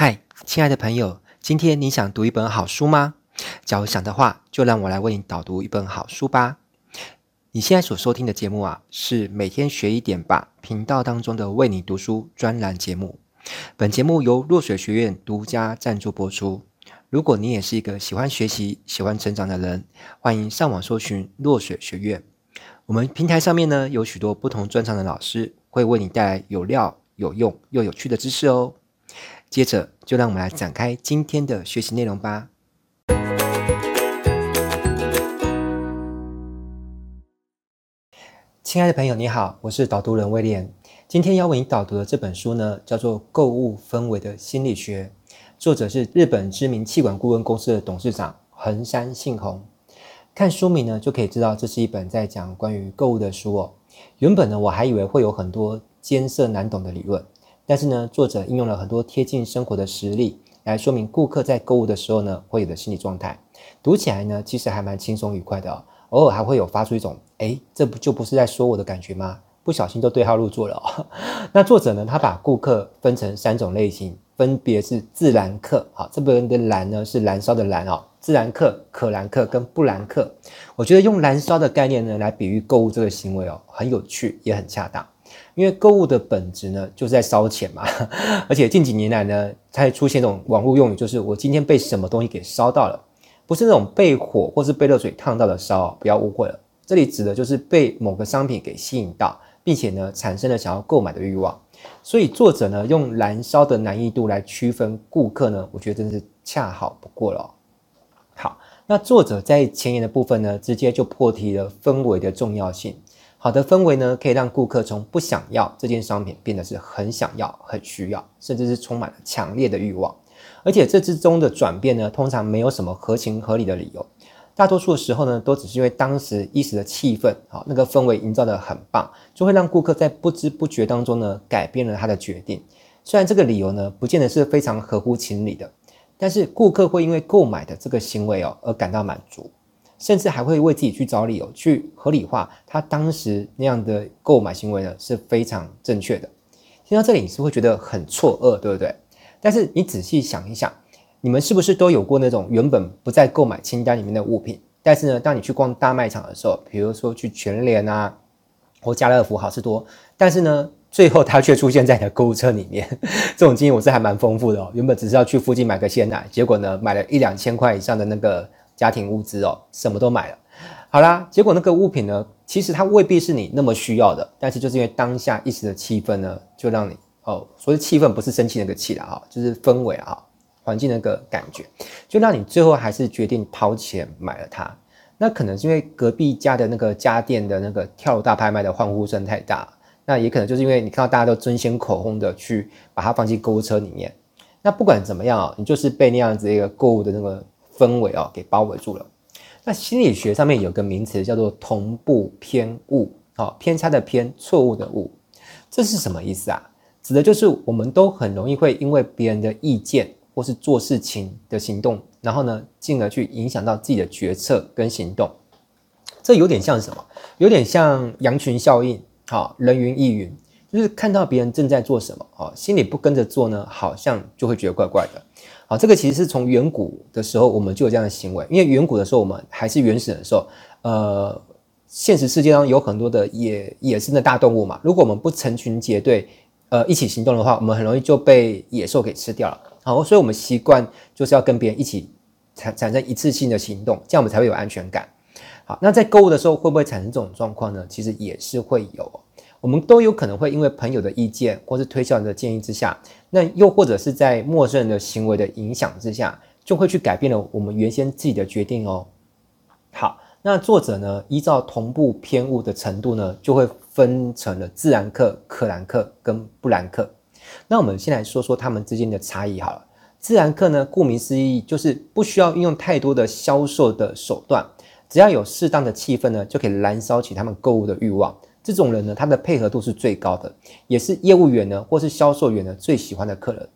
嗨，亲爱的朋友，今天你想读一本好书吗？假如想的话，就让我来为你导读一本好书吧。你现在所收听的节目啊，是每天学一点吧频道当中的为你读书专栏节目。本节目由落水学院独家赞助播出。如果你也是一个喜欢学习、喜欢成长的人，欢迎上网搜寻落水学院。我们平台上面呢，有许多不同专长的老师，会为你带来有料、有用又有趣的知识哦。接着，就让我们来展开今天的学习内容吧。亲爱的朋友，你好，我是导读人威廉。今天要为你导读的这本书呢，叫做《购物氛围的心理学》，作者是日本知名气管顾问公司的董事长横山信宏。看书名呢，就可以知道这是一本在讲关于购物的书哦。原本呢，我还以为会有很多艰涩难懂的理论。但是呢，作者应用了很多贴近生活的实例来说明顾客在购物的时候呢，会有的心理状态。读起来呢，其实还蛮轻松愉快的哦。偶尔还会有发出一种“诶，这不就不是在说我的感觉吗？”不小心就对号入座了哦。那作者呢，他把顾客分成三种类型，分别是自然客，好，这边的燃呢是燃烧的燃哦，自然客、可燃客跟不燃客。我觉得用燃烧的概念呢来比喻购物这个行为哦，很有趣，也很恰当。因为购物的本质呢，就是在烧钱嘛，而且近几年来呢，才出现这种网络用语，就是我今天被什么东西给烧到了，不是那种被火或是被热水烫到的烧，不要误会了，这里指的就是被某个商品给吸引到，并且呢，产生了想要购买的欲望。所以作者呢，用燃烧的难易度来区分顾客呢，我觉得真是恰好不过了。好，那作者在前言的部分呢，直接就破题了氛围的重要性。好的氛围呢，可以让顾客从不想要这件商品变得是很想要、很需要，甚至是充满了强烈的欲望。而且这之中的转变呢，通常没有什么合情合理的理由，大多数的时候呢，都只是因为当时一时的气氛，好，那个氛围营造得很棒，就会让顾客在不知不觉当中呢，改变了他的决定。虽然这个理由呢，不见得是非常合乎情理的，但是顾客会因为购买的这个行为哦，而感到满足。甚至还会为自己去找理由，去合理化他当时那样的购买行为呢，是非常正确的。听到这里，你是会觉得很错愕，对不对？但是你仔细想一想，你们是不是都有过那种原本不在购买清单里面的物品，但是呢，当你去逛大卖场的时候，比如说去全联啊，或家乐福、好事多，但是呢，最后它却出现在你的购物车里面，这种经验我是还蛮丰富的哦。原本只是要去附近买个鲜奶，结果呢，买了一两千块以上的那个。家庭物资哦，什么都买了，好啦，结果那个物品呢，其实它未必是你那么需要的，但是就是因为当下一时的气氛呢，就让你哦，所谓气氛不是生气那个气了哈，就是氛围啊，环境那个感觉，就让你最后还是决定掏钱买了它。那可能是因为隔壁家的那个家电的那个跳楼大拍卖的欢呼声太大，那也可能就是因为你看到大家都争先恐后的去把它放进购物车里面。那不管怎么样啊，你就是被那样子一个购物的那个。氛围哦，给包围住了。那心理学上面有个名词叫做同步偏误，好，偏差的偏，错误的误，这是什么意思啊？指的就是我们都很容易会因为别人的意见或是做事情的行动，然后呢，进而去影响到自己的决策跟行动。这有点像什么？有点像羊群效应，好，人云亦云，就是看到别人正在做什么，哦，心里不跟着做呢，好像就会觉得怪怪的。好，这个其实是从远古的时候我们就有这样的行为，因为远古的时候我们还是原始人的时候，呃，现实世界上有很多的野野生的大动物嘛，如果我们不成群结队，呃，一起行动的话，我们很容易就被野兽给吃掉了。好，所以我们习惯就是要跟别人一起产产生一次性的行动，这样我们才会有安全感。好，那在购物的时候会不会产生这种状况呢？其实也是会有。我们都有可能会因为朋友的意见，或是推销人的建议之下，那又或者是在陌生人的行为的影响之下，就会去改变了我们原先自己的决定哦。好，那作者呢，依照同步偏误的程度呢，就会分成了自然客、可兰客跟布兰客。那我们先来说说他们之间的差异好了。自然客呢，顾名思义，就是不需要运用太多的销售的手段，只要有适当的气氛呢，就可以燃烧起他们购物的欲望。这种人呢，他的配合度是最高的，也是业务员呢或是销售员呢最喜欢的客人。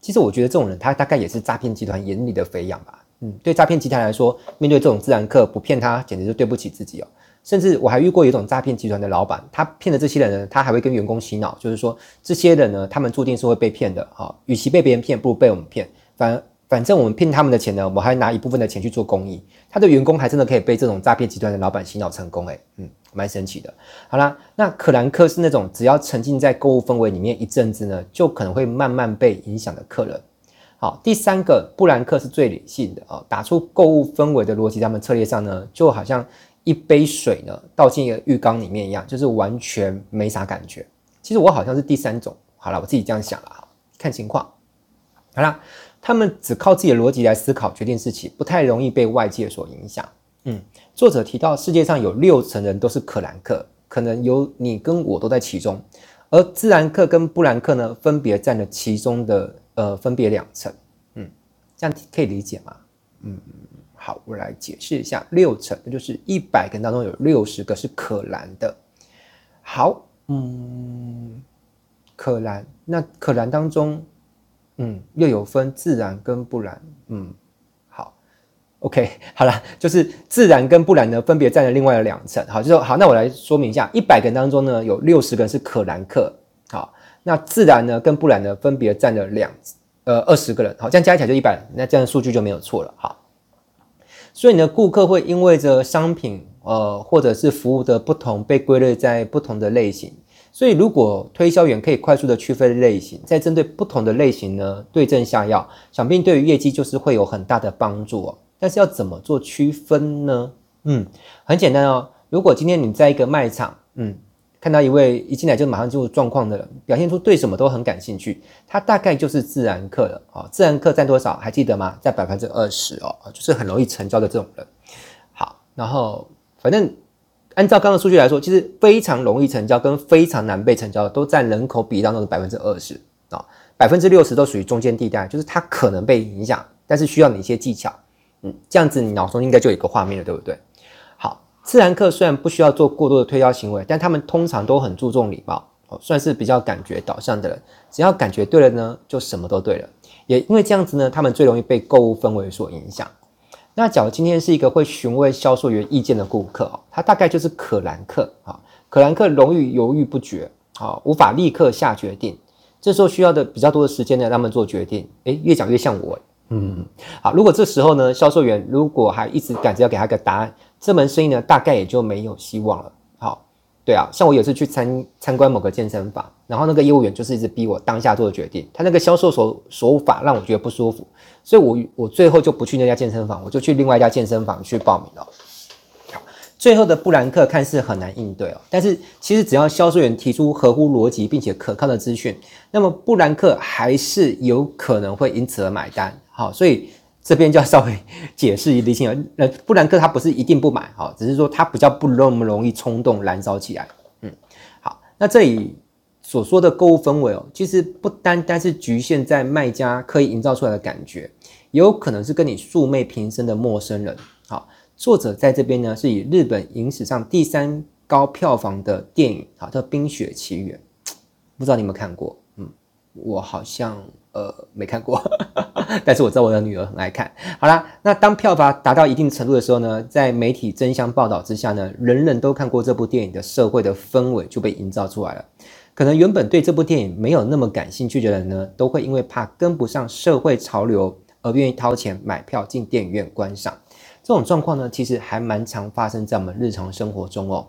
其实我觉得这种人，他大概也是诈骗集团眼里的肥羊吧。嗯，对诈骗集团来说，面对这种自然客不骗他，简直就对不起自己哦。甚至我还遇过有一种诈骗集团的老板，他骗的这些人呢，他还会跟员工洗脑，就是说这些人呢，他们注定是会被骗的啊，与其被别人骗，不如被我们骗。反反正我们骗他们的钱呢，我们还拿一部分的钱去做公益。他的员工还真的可以被这种诈骗集团的老板洗脑成功，诶嗯，蛮神奇的。好啦，那可兰克是那种只要沉浸在购物氛围里面一阵子呢，就可能会慢慢被影响的客人。好，第三个布兰克是最理性的啊，打出购物氛围的逻辑，他们策略上呢，就好像一杯水呢倒进一个浴缸里面一样，就是完全没啥感觉。其实我好像是第三种，好了，我自己这样想了哈，看情况。好啦，他们只靠自己的逻辑来思考决定事情，不太容易被外界所影响。嗯，作者提到世界上有六成人都是可兰克，可能有你跟我都在其中，而自然克跟布兰克呢，分别占了其中的。呃，分别两成，嗯，这样可以理解吗？嗯，好，我来解释一下，六成，那就是一百个人当中有六十个是可兰的。好，嗯，可兰，那可兰当中，嗯，又有分自然跟不兰，嗯，，OK，好了，就是自然跟不然呢，分别占了另外的两层。好，就说好，那我来说明一下，一百个人当中呢，有六十个人是可兰克，好。那自然呢，跟不然呢，分别占了两呃二十个人，好，这样加起来就一百，那这样数据就没有错了，好。所以呢，顾客会因为着商品呃或者是服务的不同，被归类在不同的类型。所以如果推销员可以快速的区分类型，再针对不同的类型呢对症下药，想必对于业绩就是会有很大的帮助哦。但是要怎么做区分呢？嗯，很简单哦。如果今天你在一个卖场，嗯。看到一位一进来就马上进入状况的人，表现出对什么都很感兴趣，他大概就是自然客了哦。自然客占多少？还记得吗？在百分之二十哦，就是很容易成交的这种人。好，然后反正按照刚刚的数据来说，其实非常容易成交跟非常难被成交的都占人口比例当中的百分之二十啊，百分之六十都属于中间地带，就是它可能被影响，但是需要你一些技巧。嗯，这样子你脑中应该就有一个画面了，对不对？好自然客虽然不需要做过多的推销行为，但他们通常都很注重礼貌，算是比较感觉导向的人。只要感觉对了呢，就什么都对了。也因为这样子呢，他们最容易被购物氛围所影响。那假如今天是一个会询问销售员意见的顾客哦，他大概就是可兰克啊。可兰克容易犹豫不决，啊，无法立刻下决定。这时候需要的比较多的时间呢，让他们做决定。诶，越讲越像我。嗯，好。如果这时候呢，销售员如果还一直赶着要给他个答案。这门生意呢，大概也就没有希望了。好，对啊，像我有次去参参观某个健身房，然后那个业务员就是一直逼我当下做的决定，他那个销售手手法让我觉得不舒服，所以我我最后就不去那家健身房，我就去另外一家健身房去报名了。好，最后的布兰克看似很难应对哦，但是其实只要销售员提出合乎逻辑并且可靠的资讯，那么布兰克还是有可能会因此而买单。好，所以。这边就要 稍微解释一下那，布兰克他不是一定不买，哈，只是说他比较不那么容易冲动燃烧起来，嗯，好，那这里所说的购物氛围哦，其实不单单是局限在卖家刻意营造出来的感觉，也有可能是跟你素昧平生的陌生人。好，作者在这边呢是以日本影史上第三高票房的电影，好，叫《冰雪奇缘》，不知道你有没有看过？嗯，我好像。呃，没看过，但是我知道我的女儿很爱看。好啦，那当票房达到一定程度的时候呢，在媒体争相报道之下呢，人人都看过这部电影的社会的氛围就被营造出来了。可能原本对这部电影没有那么感兴趣的人呢，都会因为怕跟不上社会潮流而愿意掏钱买票进电影院观赏。这种状况呢，其实还蛮常发生在我们日常生活中哦，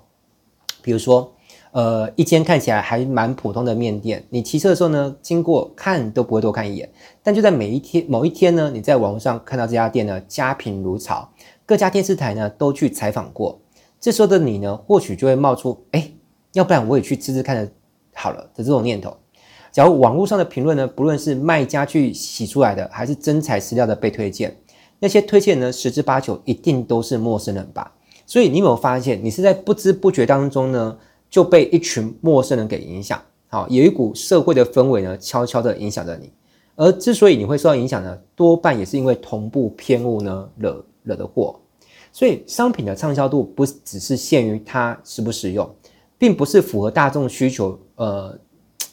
比如说。呃，一间看起来还蛮普通的面店，你骑车的时候呢，经过看都不会多看一眼。但就在每一天某一天呢，你在网络上看到这家店呢，家贫如潮，各家电视台呢都去采访过。这时候的你呢，或许就会冒出，哎，要不然我也去吃吃看，好了的这种念头。假如网络上的评论呢，不论是卖家去洗出来的，还是真材实料的被推荐，那些推荐呢，十之八九一定都是陌生人吧。所以你有没有发现，你是在不知不觉当中呢，就被一群陌生人给影响，好，有一股社会的氛围呢，悄悄的影响着你。而之所以你会受到影响呢，多半也是因为同步偏误呢惹惹的祸。所以商品的畅销度不只是限于它实不实用，并不是符合大众需求。呃，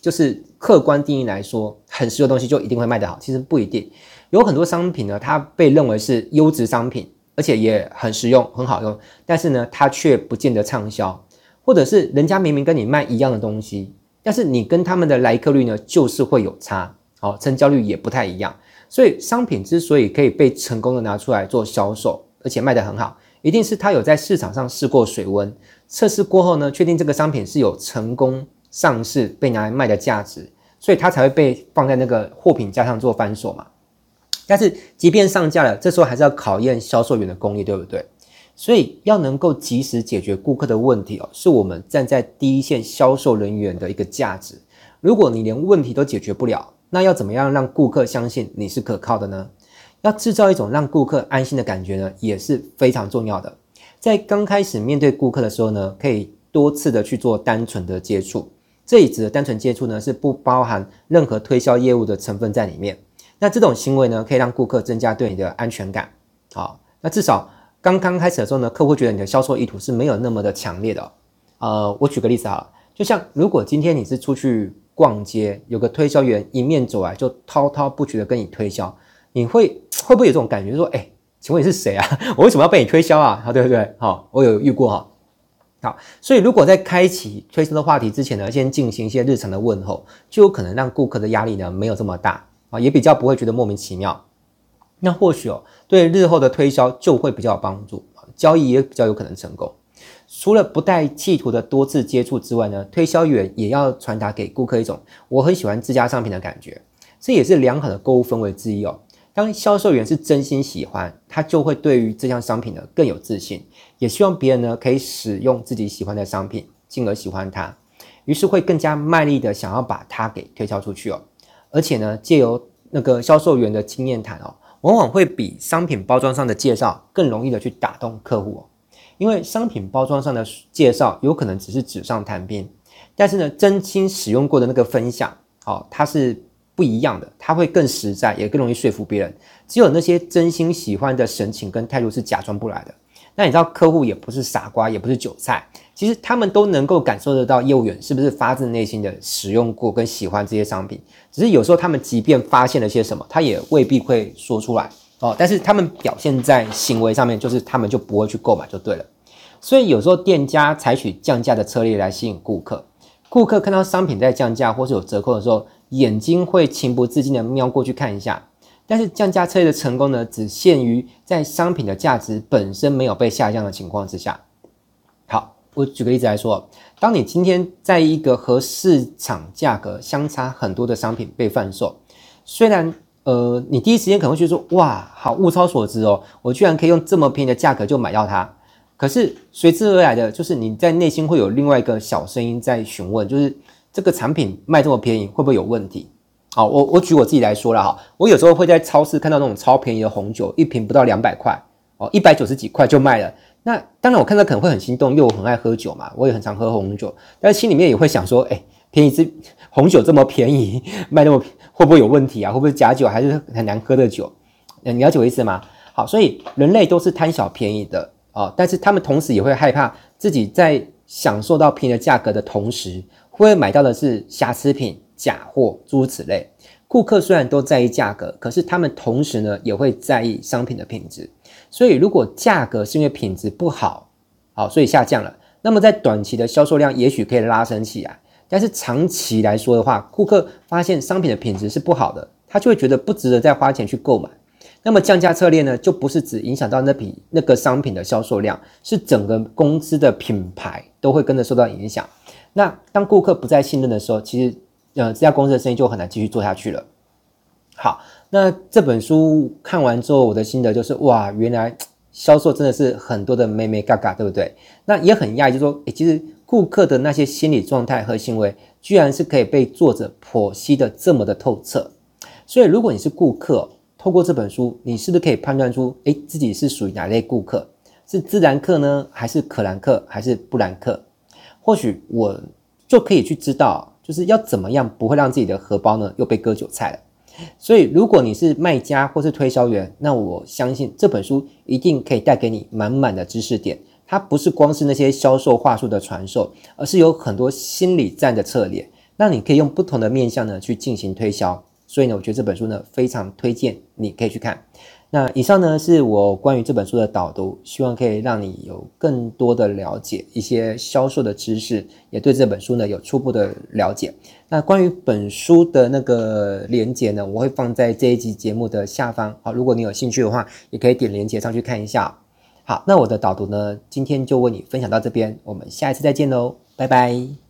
就是客观定义来说，很实用的东西就一定会卖得好，其实不一定。有很多商品呢，它被认为是优质商品，而且也很实用，很好用，但是呢，它却不见得畅销，或者是人家明明跟你卖一样的东西，但是你跟他们的来客率呢，就是会有差，好，成交率也不太一样。所以商品之所以可以被成功的拿出来做销售，而且卖得很好，一定是它有在市场上试过水温，测试过后呢，确定这个商品是有成功上市被拿来卖的价值，所以它才会被放在那个货品架上做贩售嘛。但是即便上架了，这时候还是要考验销售员的功力，对不对？所以要能够及时解决顾客的问题哦，是我们站在第一线销售人员的一个价值。如果你连问题都解决不了，那要怎么样让顾客相信你是可靠的呢？要制造一种让顾客安心的感觉呢，也是非常重要的。在刚开始面对顾客的时候呢，可以多次的去做单纯的接触。这里指的单纯接触呢，是不包含任何推销业务的成分在里面。那这种行为呢，可以让顾客增加对你的安全感。好，那至少刚刚开始的时候呢，客户觉得你的销售意图是没有那么的强烈的。呃，我举个例子好了，就像如果今天你是出去逛街，有个推销员迎面走来，就滔滔不绝的跟你推销，你会会不会有这种感觉，说，哎，请问你是谁啊？我为什么要被你推销啊？好，对不对？好，我有遇过哈。好，所以如果在开启推销的话题之前呢，先进行一些日常的问候，就有可能让顾客的压力呢没有这么大。啊，也比较不会觉得莫名其妙，那或许哦，对日后的推销就会比较有帮助，交易也比较有可能成功。除了不带企图的多次接触之外呢，推销员也要传达给顾客一种我很喜欢自家商品的感觉，这也是良好的购物氛围之一哦。当销售员是真心喜欢，他就会对于这项商品呢更有自信，也希望别人呢可以使用自己喜欢的商品，进而喜欢它，于是会更加卖力的想要把它给推销出去哦。而且呢，借由那个销售员的经验谈哦，往往会比商品包装上的介绍更容易的去打动客户。因为商品包装上的介绍有可能只是纸上谈兵，但是呢，真心使用过的那个分享哦，它是不一样的，它会更实在，也更容易说服别人。只有那些真心喜欢的神情跟态度是假装不来的。那你知道，客户也不是傻瓜，也不是韭菜。其实他们都能够感受得到业务员是不是发自内心的使用过跟喜欢这些商品，只是有时候他们即便发现了些什么，他也未必会说出来哦。但是他们表现在行为上面，就是他们就不会去购买就对了。所以有时候店家采取降价的策略来吸引顾客，顾客看到商品在降价或是有折扣的时候，眼睛会情不自禁的瞄过去看一下。但是降价策略的成功呢，只限于在商品的价值本身没有被下降的情况之下。好我举个例子来说，当你今天在一个和市场价格相差很多的商品被贩售，虽然呃你第一时间可能会觉得说哇好物超所值哦，我居然可以用这么便宜的价格就买到它，可是随之而来的就是你在内心会有另外一个小声音在询问，就是这个产品卖这么便宜会不会有问题？好，我我举我自己来说了哈，我有时候会在超市看到那种超便宜的红酒，一瓶不到两百块哦，一百九十几块就卖了。那当然，我看到可能会很心动，因为我很爱喝酒嘛，我也很常喝红酒，但是心里面也会想说，哎，便宜支红酒这么便宜，卖那么会不会有问题啊？会不会假酒还是很难喝的酒？你了解我意思吗？好，所以人类都是贪小便宜的啊，但是他们同时也会害怕自己在享受到便宜的价格的同时，会买到的是瑕疵品、假货，诸如此类。顾客虽然都在意价格，可是他们同时呢也会在意商品的品质。所以，如果价格是因为品质不好，好，所以下降了，那么在短期的销售量也许可以拉升起来。但是长期来说的话，顾客发现商品的品质是不好的，他就会觉得不值得再花钱去购买。那么降价策略呢，就不是只影响到那笔那个商品的销售量，是整个公司的品牌都会跟着受到影响。那当顾客不再信任的时候，其实。呃，这家公司的生意就很难继续做下去了。好，那这本书看完之后，我的心得就是，哇，原来销售真的是很多的妹妹嘎嘎，对不对？那也很讶异，就说，诶，其实顾客的那些心理状态和行为，居然是可以被作者剖析的这么的透彻。所以，如果你是顾客，透过这本书，你是不是可以判断出，诶，自己是属于哪类顾客？是自然客呢，还是可兰客，还是布兰客？或许我就可以去知道。就是要怎么样不会让自己的荷包呢又被割韭菜了。所以如果你是卖家或是推销员，那我相信这本书一定可以带给你满满的知识点。它不是光是那些销售话术的传授，而是有很多心理战的策略，让你可以用不同的面向呢去进行推销。所以呢，我觉得这本书呢非常推荐你可以去看。那以上呢是我关于这本书的导读，希望可以让你有更多的了解一些销售的知识，也对这本书呢有初步的了解。那关于本书的那个连结呢，我会放在这一集节目的下方。好，如果你有兴趣的话，也可以点连接上去看一下。好，那我的导读呢，今天就为你分享到这边，我们下一次再见喽，拜拜。